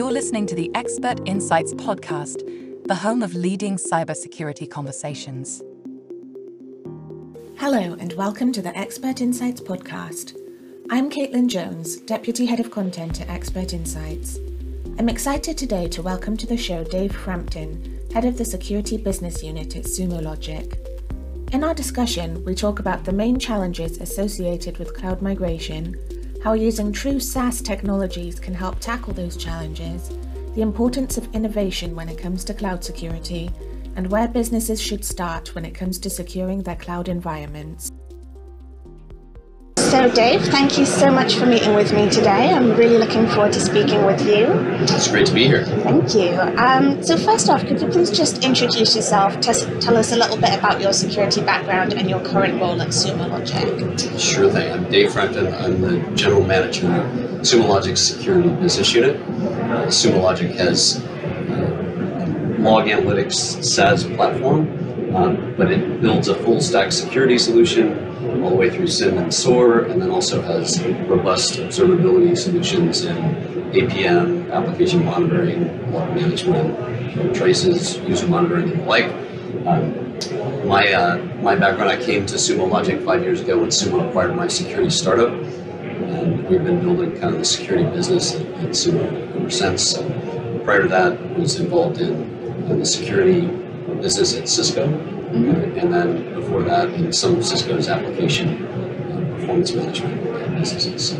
You're listening to the Expert Insights podcast, the home of leading cybersecurity conversations. Hello, and welcome to the Expert Insights podcast. I'm Caitlin Jones, Deputy Head of Content at Expert Insights. I'm excited today to welcome to the show Dave Frampton, Head of the Security Business Unit at Sumo Logic. In our discussion, we talk about the main challenges associated with cloud migration, how using true SaaS technologies can help tackle those challenges, the importance of innovation when it comes to cloud security, and where businesses should start when it comes to securing their cloud environments. So, Dave, thank you so much for meeting with me today. I'm really looking forward to speaking with you. It's great to be here. Thank you. Um, so, first off, could you please just introduce yourself, t- tell us a little bit about your security background and your current role at Sumo Logic? Sure thing. I'm Dave Frampton. I'm the general manager of Sumo Logic's security business unit. Uh, Sumo Logic has uh, a log analytics SaaS platform, um, but it builds a full stack security solution all the way through SIEM and SOAR, and then also has robust observability solutions in APM, application monitoring, log management, traces, user monitoring, and the like. Um, my uh, my background, I came to Sumo Logic five years ago when Sumo acquired my security startup, and we've been building kind of the security business at, at Sumo ever since. So prior to that, I was involved in, in the security business at Cisco. And then before that in some of Cisco's application uh, performance management businesses. So,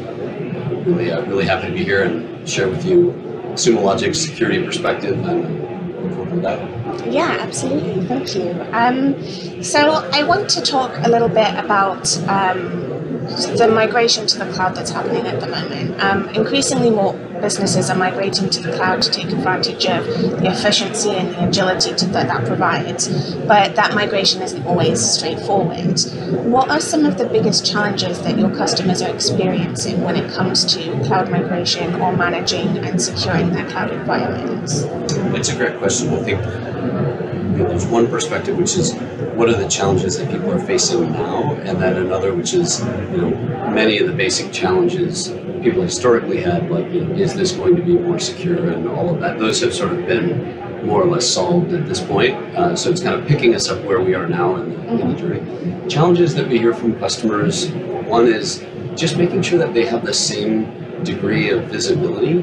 really, uh, really happy to be here and share with you Sumo Logic's security perspective and look forward to that. Yeah, absolutely. Thank you. Um, so I want to talk a little bit about um, the migration to the cloud that's happening at the moment. Um, increasingly more businesses are migrating to the cloud to take advantage of the efficiency and the agility to, that that provides, but that migration isn't always straightforward. What are some of the biggest challenges that your customers are experiencing when it comes to cloud migration or managing and securing their cloud environments? It's a great question. I think there's one perspective which is what are the challenges that people are facing now, and then another which is you know many of the basic challenges people historically had, like you know, is this going to be more secure and all of that. Those have sort of been more or less solved at this point. Uh, so it's kind of picking us up where we are now in the, in the journey. Challenges that we hear from customers. One is just making sure that they have the same degree of visibility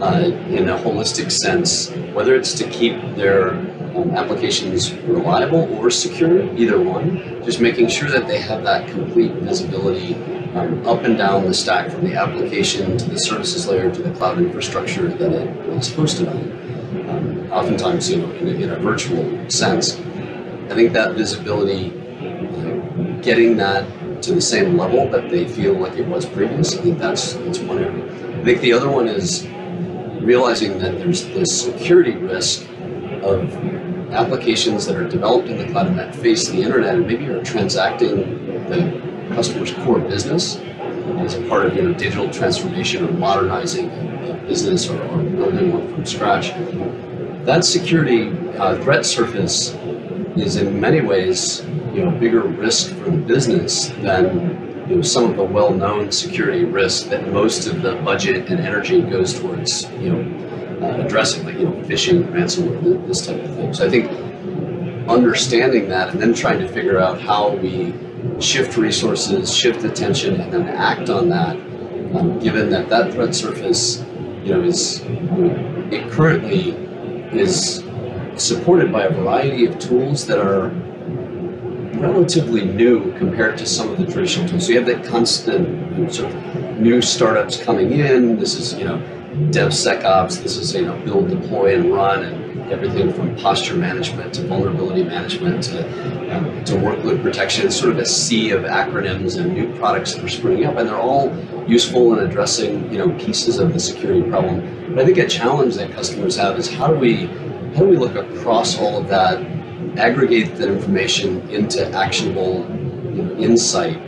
uh, in a holistic sense, whether it's to keep their applications reliable or secure, either one, just making sure that they have that complete visibility um, up and down the stack from the application to the services layer to the cloud infrastructure that it is hosted on. Um, oftentimes, you know, in a, in a, virtual sense. I think that visibility, uh, getting that to the same level that they feel like it was previous, I think that's, that's one area. I think the other one is realizing that there's this security risk of applications that are developed in the cloud and that face the internet and maybe are transacting the customer's core business as a part of you know digital transformation or modernizing a business or, or building one from scratch. That security uh, threat surface is in many ways you know bigger risk for the business than you know, some of the well-known security risks that most of the budget and energy goes towards you know uh, addressing, like you know phishing, ransomware, this type of thing. So I think understanding that and then trying to figure out how we shift resources, shift attention, and then act on that. Um, given that that threat surface, you know, is it currently is supported by a variety of tools that are relatively new compared to some of the traditional tools. So you have that constant sort of new startups coming in. This is you know DevSecOps. This is you know build, deploy, and run, and everything from posture management to vulnerability management to, um, to workload protection. It's sort of a sea of acronyms and new products that are springing up, and they're all useful in addressing you know pieces of the security problem. But I think a challenge that customers have is how do we how do we look across all of that, aggregate that information into actionable you know, insight?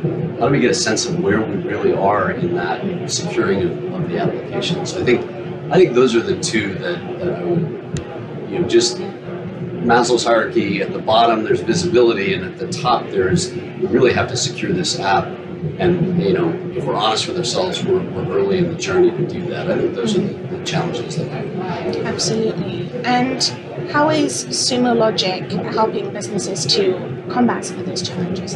How do we get a sense of where we really are in that securing of, of the application? So I think I think those are the two that, that I would you know, just Maslow's hierarchy, at the bottom there's visibility, and at the top there's, you really have to secure this app and you know, if we're honest with ourselves, we're, we're early in the journey to do that. I think those are the, the challenges that we Absolutely. And how is Sumo Logic helping businesses to combat some of those challenges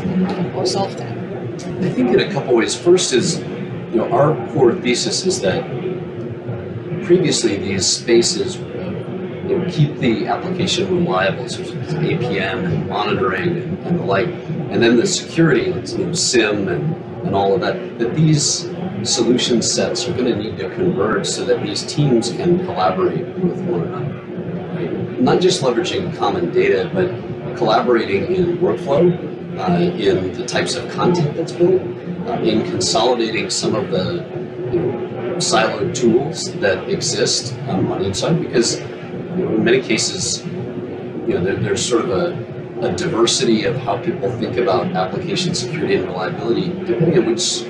or solve them? I think in a couple ways. First is, you know, our core thesis is that previously these spaces you know, keep the application reliable, so there's APM and monitoring and, and, the like, and then the security, you know, SIEM and, and all of that, that these solution sets are going to need to converge so that these teams can collaborate with one another. Right? Not just leveraging common data, but collaborating in workflow, in the types of content that's built, uh, in consolidating some of the you know, siloed tools that exist um, on each side, because you know, in many cases, you know, there, there's sort of a, a diversity of how people think about application security and reliability, depending on which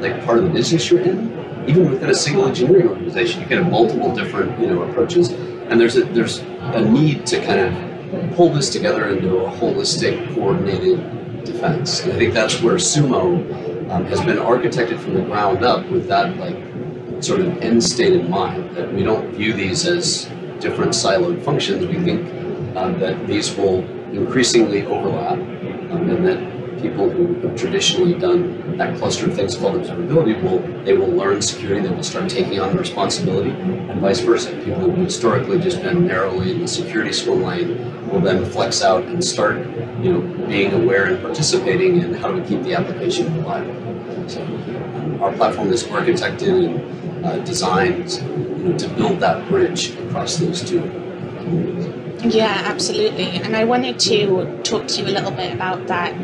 like part of the business you're in. Even within a single engineering organization, you can have multiple different you know approaches, and there's a there's a need to kind of pull this together into a holistic, coordinated defense. And I think that's where Sumo um, has been architected from the ground up with that like sort of end state in mind. That we don't view these as different siloed functions. We think um, that these will increasingly overlap, um, and that people who have traditionally done that cluster of things called observability will they will learn security, they will start taking on the responsibility, and vice versa. People who historically just been narrowly in the security swim lane will then flex out and start, you know, being aware and participating in how to keep the application reliable. So um, our platform is architected and uh, designed, you know, to build that bridge across those two. Yeah, absolutely. And I wanted to talk to you a little bit about that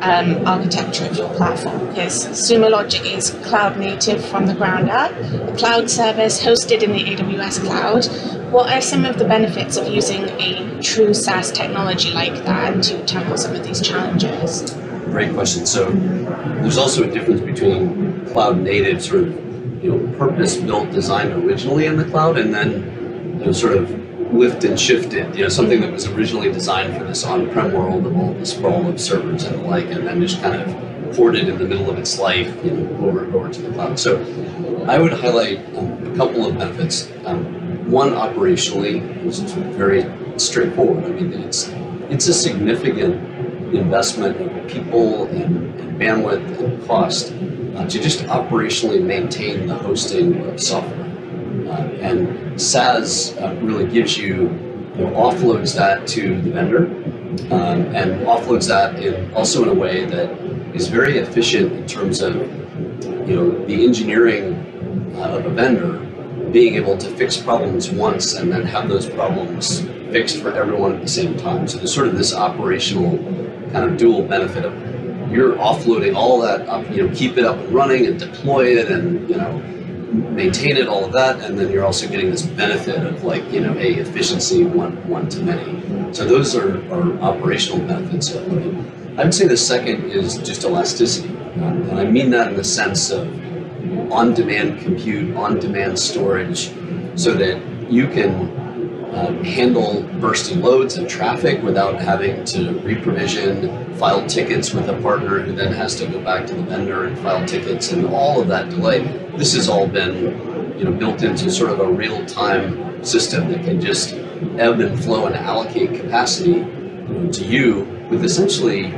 um, architecture of your platform because Sumo Logic is cloud native from the ground up, a cloud service hosted in the AWS cloud. What are some of the benefits of using a true SaaS technology like that to tackle some of these challenges? Great question. So there's also a difference between cloud native, sort of you know purpose built, designed originally in the cloud, and then you know sort of lift and shifted, you know, something that was originally designed for this on-prem world of all the sprawl of servers and the like, and then just kind of ported in the middle of its life, you know, over over to the cloud. So I would highlight um, a couple of benefits. Um, one, operationally, is very straightforward. I mean, it's it's a significant investment of people and, and bandwidth and cost uh, to just operationally maintain the hosting of software. And SaaS uh, really gives you, you know, offloads that to the vendor um, and offloads that in, also in a way that is very efficient in terms of you know the engineering uh, of a vendor being able to fix problems once and then have those problems fixed for everyone at the same time. So there's sort of this operational kind of dual benefit of you're offloading all that, up, you know, keep it up and running and deploy it and you know maintain it, all of that, and then you're also getting this benefit of like you know a efficiency one one to many. So those are, are operational benefits of it. I would say the second is just elasticity, um, and I mean that in the sense of on-demand compute, on-demand storage, so that you can um, handle bursty loads and traffic without having to reprovision, file tickets with a partner who then has to go back to the vendor and file tickets and all of that delay. This has all been you know, built into sort of a real-time system that can just ebb and flow and allocate capacity you know, to you with essentially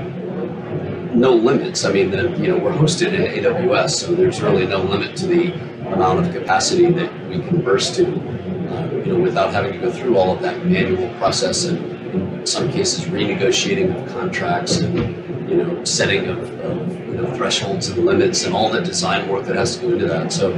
no limits. I mean, the, you know, we're hosted in AWS, so there's really no limit to the amount of capacity that we can burst to uh, you know, without having to go through all of that manual process and in some cases renegotiating of contracts and you know setting of, of thresholds and limits and all the design work that has to go into that. So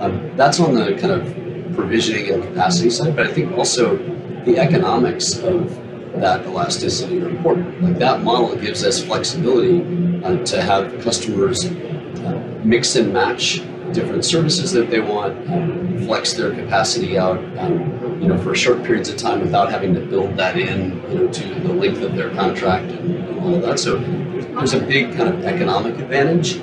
um, that's on the kind of provisioning and capacity side, but I think also the economics of that elasticity are important. Like that model gives us flexibility uh, to have customers uh, mix and match different services that they want, um, flex their capacity out, um, you know, for short periods of time without having to build that in, you know, to the length of their contract and, and all of that. So there's a big kind of economic advantage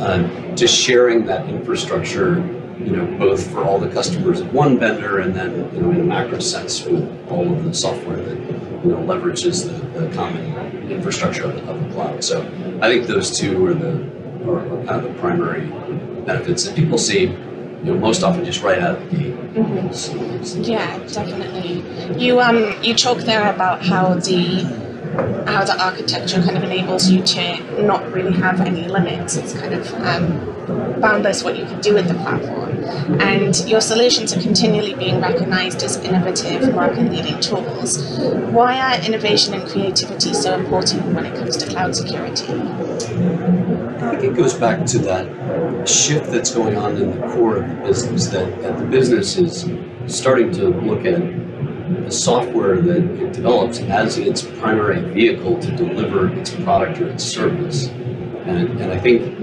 uh, to sharing that infrastructure, you know, both for all the customers of one vendor and then, you know, in a macro sense with all of the software that, you know, leverages the, the common infrastructure of the, of the cloud. So I think those two are the are, are kind of the primary benefits that people see, you know, most often just right out of the gate. Mm-hmm. So, so- Yeah, definitely. You um you talk there about how the how the architecture kind of enables you to not really have any limits. It's kind of um, boundless what you can do with the platform, and your solutions are continually being recognized as innovative, market-leading tools. Why are innovation and creativity so important when it comes to cloud security? I think it goes back to that shift that's going on in the core of the business, that, that the business is starting to look at the software that it develops as its primary vehicle to deliver its product or its service. And, and I think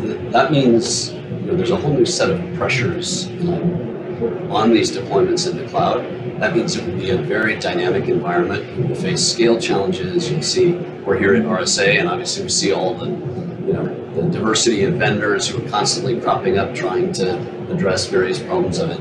th- that means you know, there's a whole new set of pressures um, on these deployments in the cloud. That means it will be a very dynamic environment. You will face scale challenges. You'll see, we're here at RSA, and obviously we see all the you know, the diversity of vendors who are constantly cropping up trying to address various problems of it.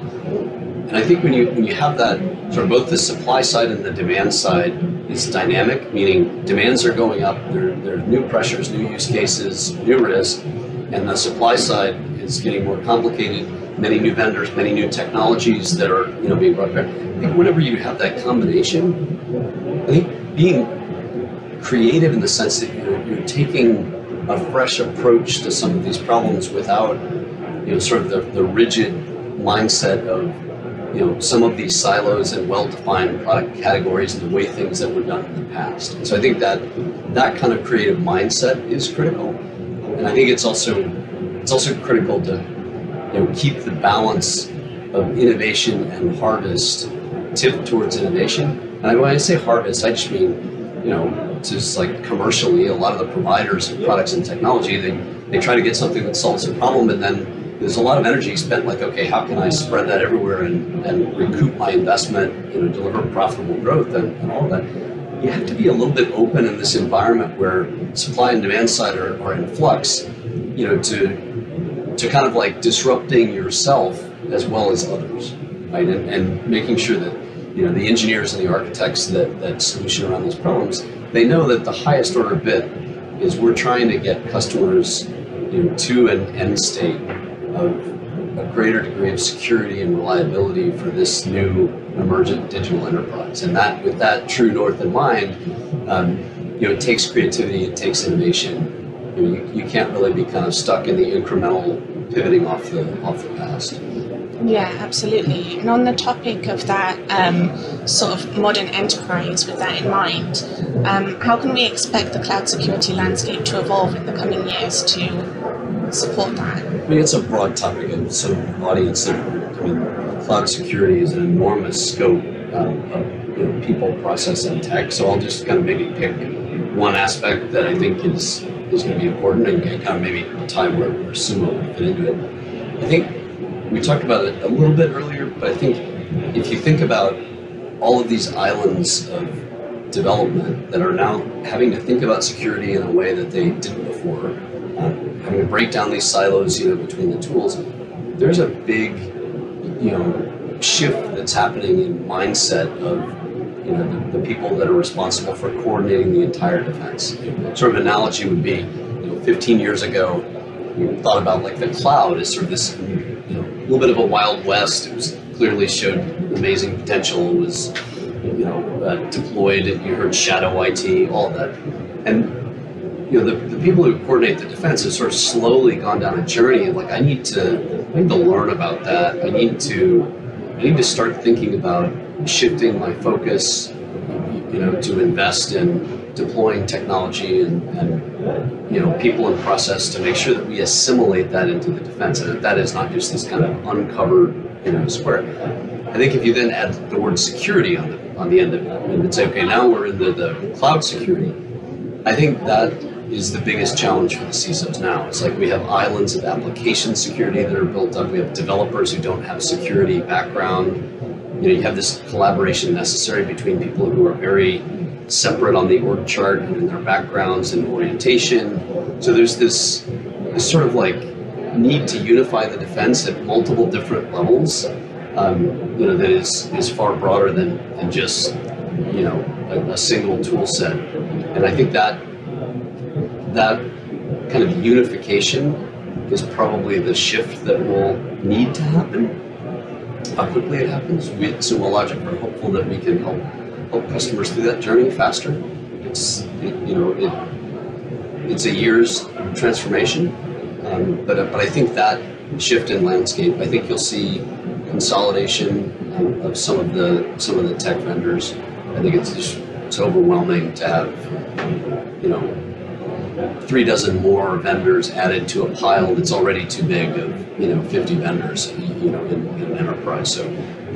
And I think when you when you have that sort of both the supply side and the demand side is dynamic, meaning demands are going up, there, there are new pressures, new use cases, new risk, and the supply side is getting more complicated, many new vendors, many new technologies that are you know being brought back. I think whenever you have that combination, I think being creative in the sense that you're, you're taking a fresh approach to some of these problems without, you know, sort of the, the rigid mindset of, you know, some of these silos and well-defined product categories and the way things that were done in the past. And so I think that that kind of creative mindset is critical, and I think it's also it's also critical to, you know, keep the balance of innovation and harvest tip towards innovation. And when I say harvest, I just mean, you know, just like commercially, a lot of the providers of products and technology, they, they try to get something that solves a problem and then there's a lot of energy spent like, okay, how can I spread that everywhere and, and recoup my investment, you know, deliver profitable growth and, and all of that. You have to be a little bit open in this environment where supply and demand side are, are in flux, you know, to to kind of like disrupting yourself as well as others, right? And, and making sure that you know the engineers and the architects that that solution around those problems, they know that the highest order bit is we're trying to get customers, you know, to an end state of a greater degree of security and reliability for this new emergent digital enterprise. And that, with that true north in mind, um, you know, it takes creativity, it takes innovation. You, know, you, you can't really be kind of stuck in the incremental pivoting off the off the past. Yeah, absolutely. And on the topic of that um, sort of modern enterprise, with that in mind, um, how can we expect the cloud security landscape to evolve in the coming years to support that? I mean, it's a broad topic, and so audience I mean, cloud security is an enormous scope um, of you know, people, process, and tech. So I'll just kind of maybe pick one aspect that I think is is going to be important and, kind of maybe tie where, where Sumo would fit into it. I think we talked about it a little bit earlier, but I think if you think about all of these islands of development that are now having to think about security in a way that they didn't before, having to break down these silos, you know, between the tools. There's a big, you know, shift that's happening in mindset of you know the, the people that are responsible for coordinating the entire defense. Sort of analogy would be, you know, 15 years ago, we thought about like the cloud as sort of this, you know, a little bit of a wild west. It was clearly showed amazing potential. It was, you know, uh, deployed. You heard shadow IT, all that, and you know, the, the people who coordinate the defense have sort of slowly gone down a journey of like, I need to, I need to learn about that. I need to, I need to start thinking about shifting my focus, you know, to invest in deploying technology and, and you know, people and process to make sure that we assimilate that into the defense, and that that is not just this kind of uncovered, you know, square. I think if you then add the word security on the on the end of it, and say, okay, now we're in the, the cloud security. I think that is the biggest challenge for the CISOs now. It's like we have islands of application security that are built up. We have developers who don't have a security background. You know, you have this collaboration necessary between people who are very separate on the org chart and in their backgrounds and orientation. So there's this, this sort of like need to unify the defense at multiple different levels. Um, you know, that is is far broader than, than just you know a, a single tool set. And I think that that kind of unification is probably the shift that will need to happen. How quickly it happens, we at Sumo Logic are hopeful that we can help help customers through that journey faster. It's it, you know it it's a year's transformation, um, but but I think that shift in landscape, I think you'll see consolidation um, of some of the some of the tech vendors. I think it's just it's overwhelming to have you know three dozen more vendors added to a pile that's already too big of you know 50 vendors you know in, in an enterprise. So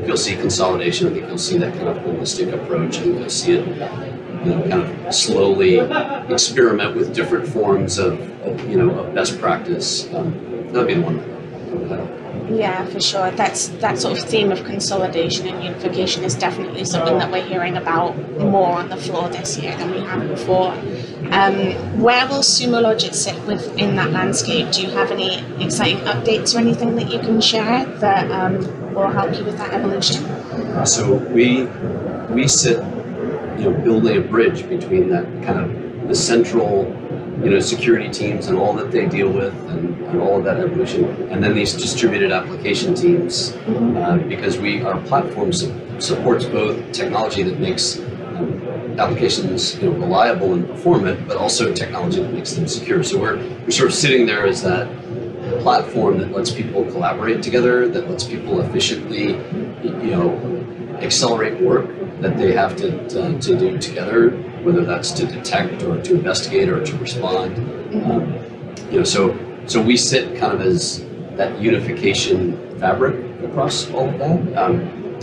you'll see consolidation. I think you'll see that kind of holistic approach. and you'll see it you know kind of slowly experiment with different forms of, of you know of best practice. Um, that'd be the one. Yeah, for sure. That's that sort of theme of consolidation and unification is definitely something that we're hearing about more on the floor this year than we have before. Um, where will Sumo Logic sit within that landscape? Do you have any exciting updates or anything that you can share that um, will help you with that evolution? So we we sit, you know, building a bridge between that kind of the central you know, security teams and all that they deal with and, and all of that evolution. And then these distributed application teams, uh, because we our platform su- supports both technology that makes applications you know, reliable and performant, but also technology that makes them secure. So we're, we're sort of sitting there as that platform that lets people collaborate together, that lets people efficiently, you know, accelerate work that they have to, to, to do together whether that's to detect or to investigate or to respond. Um, you know, so so we sit kind of as that unification fabric across all of that. Um,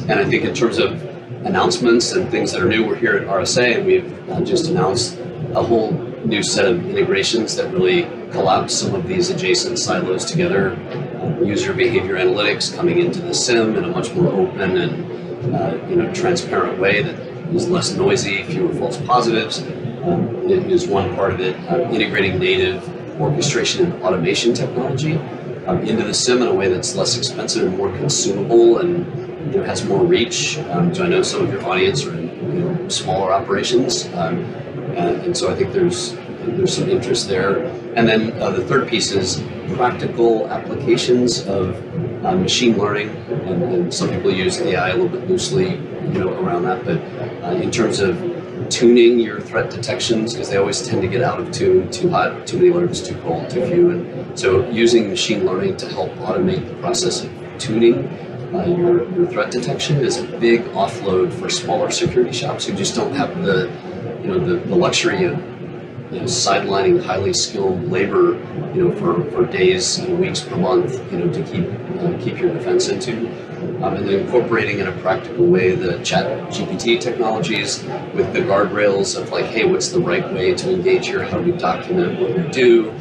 and I think in terms of announcements and things that are new, we're here at RSA and we've just announced a whole new set of integrations that really collapse some of these adjacent silos together. Uh, user behavior analytics coming into the SIEM in a much more open and uh, you know transparent way that is less noisy, fewer false positives. Um, it is one part of it. Uh, integrating native orchestration and automation technology um, into the SIEM in a way that's less expensive and more consumable and has more reach. Um, so I know some of your audience are in you know, smaller operations, um, and, and, so I think there's there's some interest there. And then uh, the third piece is practical applications of uh, machine learning, and, and, some people use AI a little bit loosely, you know, around that. But uh, in terms of tuning your threat detections, because they always tend to get out of tune, too hot, too many alerts, too cold, too few, and so using machine learning to help automate the process of tuning uh, your, your threat detection is a big offload for smaller security shops who just don't have the, you know, the, the luxury of you know, sidelining highly skilled labor, you know, for, for days and weeks per month, you know, to keep uh, keep your defense into, um, and then incorporating in a practical way the Chat GPT technologies with the guardrails of like, hey, what's the right way to engage here? How do we document what we do?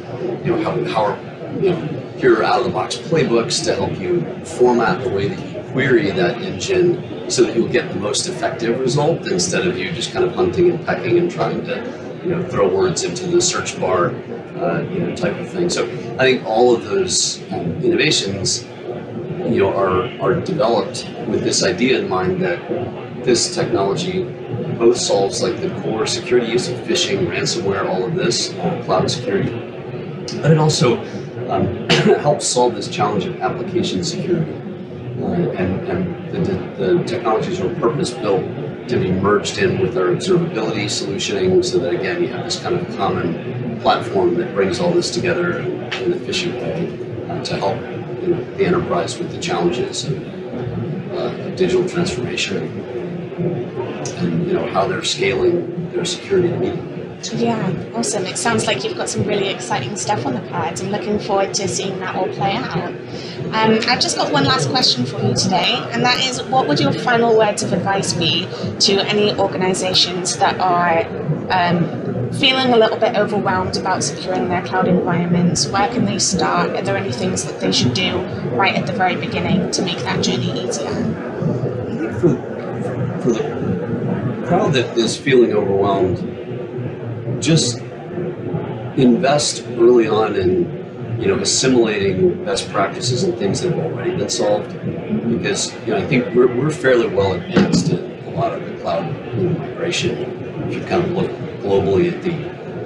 You know, how how are, you know, here are out of the box playbooks to help you format the way that you query that engine so that you'll get the most effective result instead of you just kind of hunting and pecking and trying to you know, throw words into the search bar, uh, you know, type of thing. So I think all of those um, innovations, you know, are are developed with this idea in mind that this technology both solves like the core security use of phishing, ransomware, all of this, cloud security, but it also um, helps solve this challenge of application security. Uh, and and the, the technologies are purpose built to be merged in with our observability solutioning so that again you have this kind of common platform that brings all this together in an efficient way uh, to help you know, the enterprise with the challenges of uh, digital transformation and you know how they're scaling their security to meet yeah, awesome. It sounds like you've got some really exciting stuff on the cards. I'm looking forward to seeing that all play out. Um, I've just got one last question for you today, and that is what would your final words of advice be to any organizations that are um, feeling a little bit overwhelmed about securing their cloud environments? Where can they start? Are there any things that they should do right at the very beginning to make that journey easier? For, for the crowd that is feeling overwhelmed, just invest early on in you know assimilating best practices and things that have already been solved because you know I think we're, we're fairly well advanced in a lot of the cloud migration if you kind of look globally at the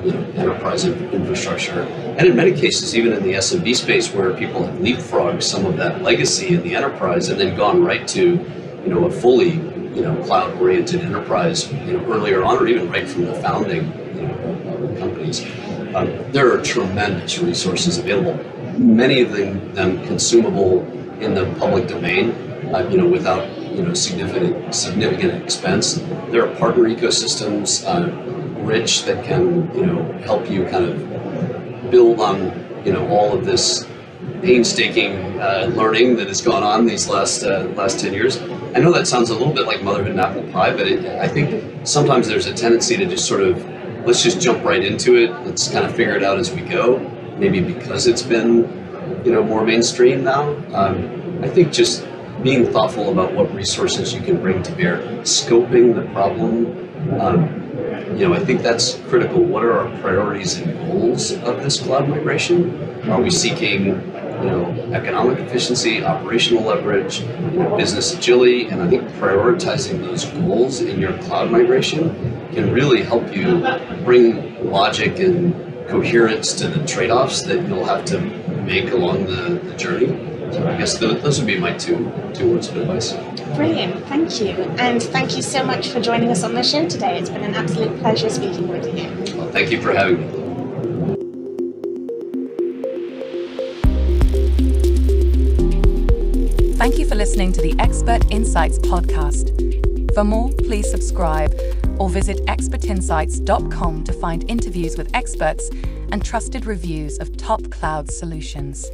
you know, enterprise infrastructure. And in many cases, even in the SMB space, where people have leapfrogged some of that legacy in the enterprise and then gone right to, you know, a fully, you know, cloud-oriented enterprise, you know, earlier on, or even right from the founding, Um, there are tremendous resources available. Many of them, them consumable in the public domain, uh, you know, without you know significant significant expense. There are partner ecosystems uh, rich that can you know help you kind of build on you know all of this painstaking uh, learning that has gone on these last uh, last ten years. I know that sounds a little bit like motherhood and apple pie, but it, I think sometimes there's a tendency to just sort of let's just jump right into it. Let's kind of figure it out as we go. Maybe because it's been you know more mainstream now. Um, I think just being thoughtful about what resources you can bring to bear, scoping the problem. Um, you know, I think that's critical. What are our priorities and goals of this cloud migration? Are we seeking, you know, economic efficiency, operational leverage, you know, business agility? And I think prioritizing those goals in your cloud migration can really help you bring logic and coherence to the trade-offs that you'll have to make along the, the journey. So I guess those would be my two two words of advice. Brilliant, thank you, and thank you so much for joining us on the show today. It's been an absolute pleasure speaking with you. Well, thank you for having me. Thank you for listening to the Expert Insights podcast. For more, please subscribe or visit expertinsights.com to find interviews with experts and trusted reviews of top cloud solutions.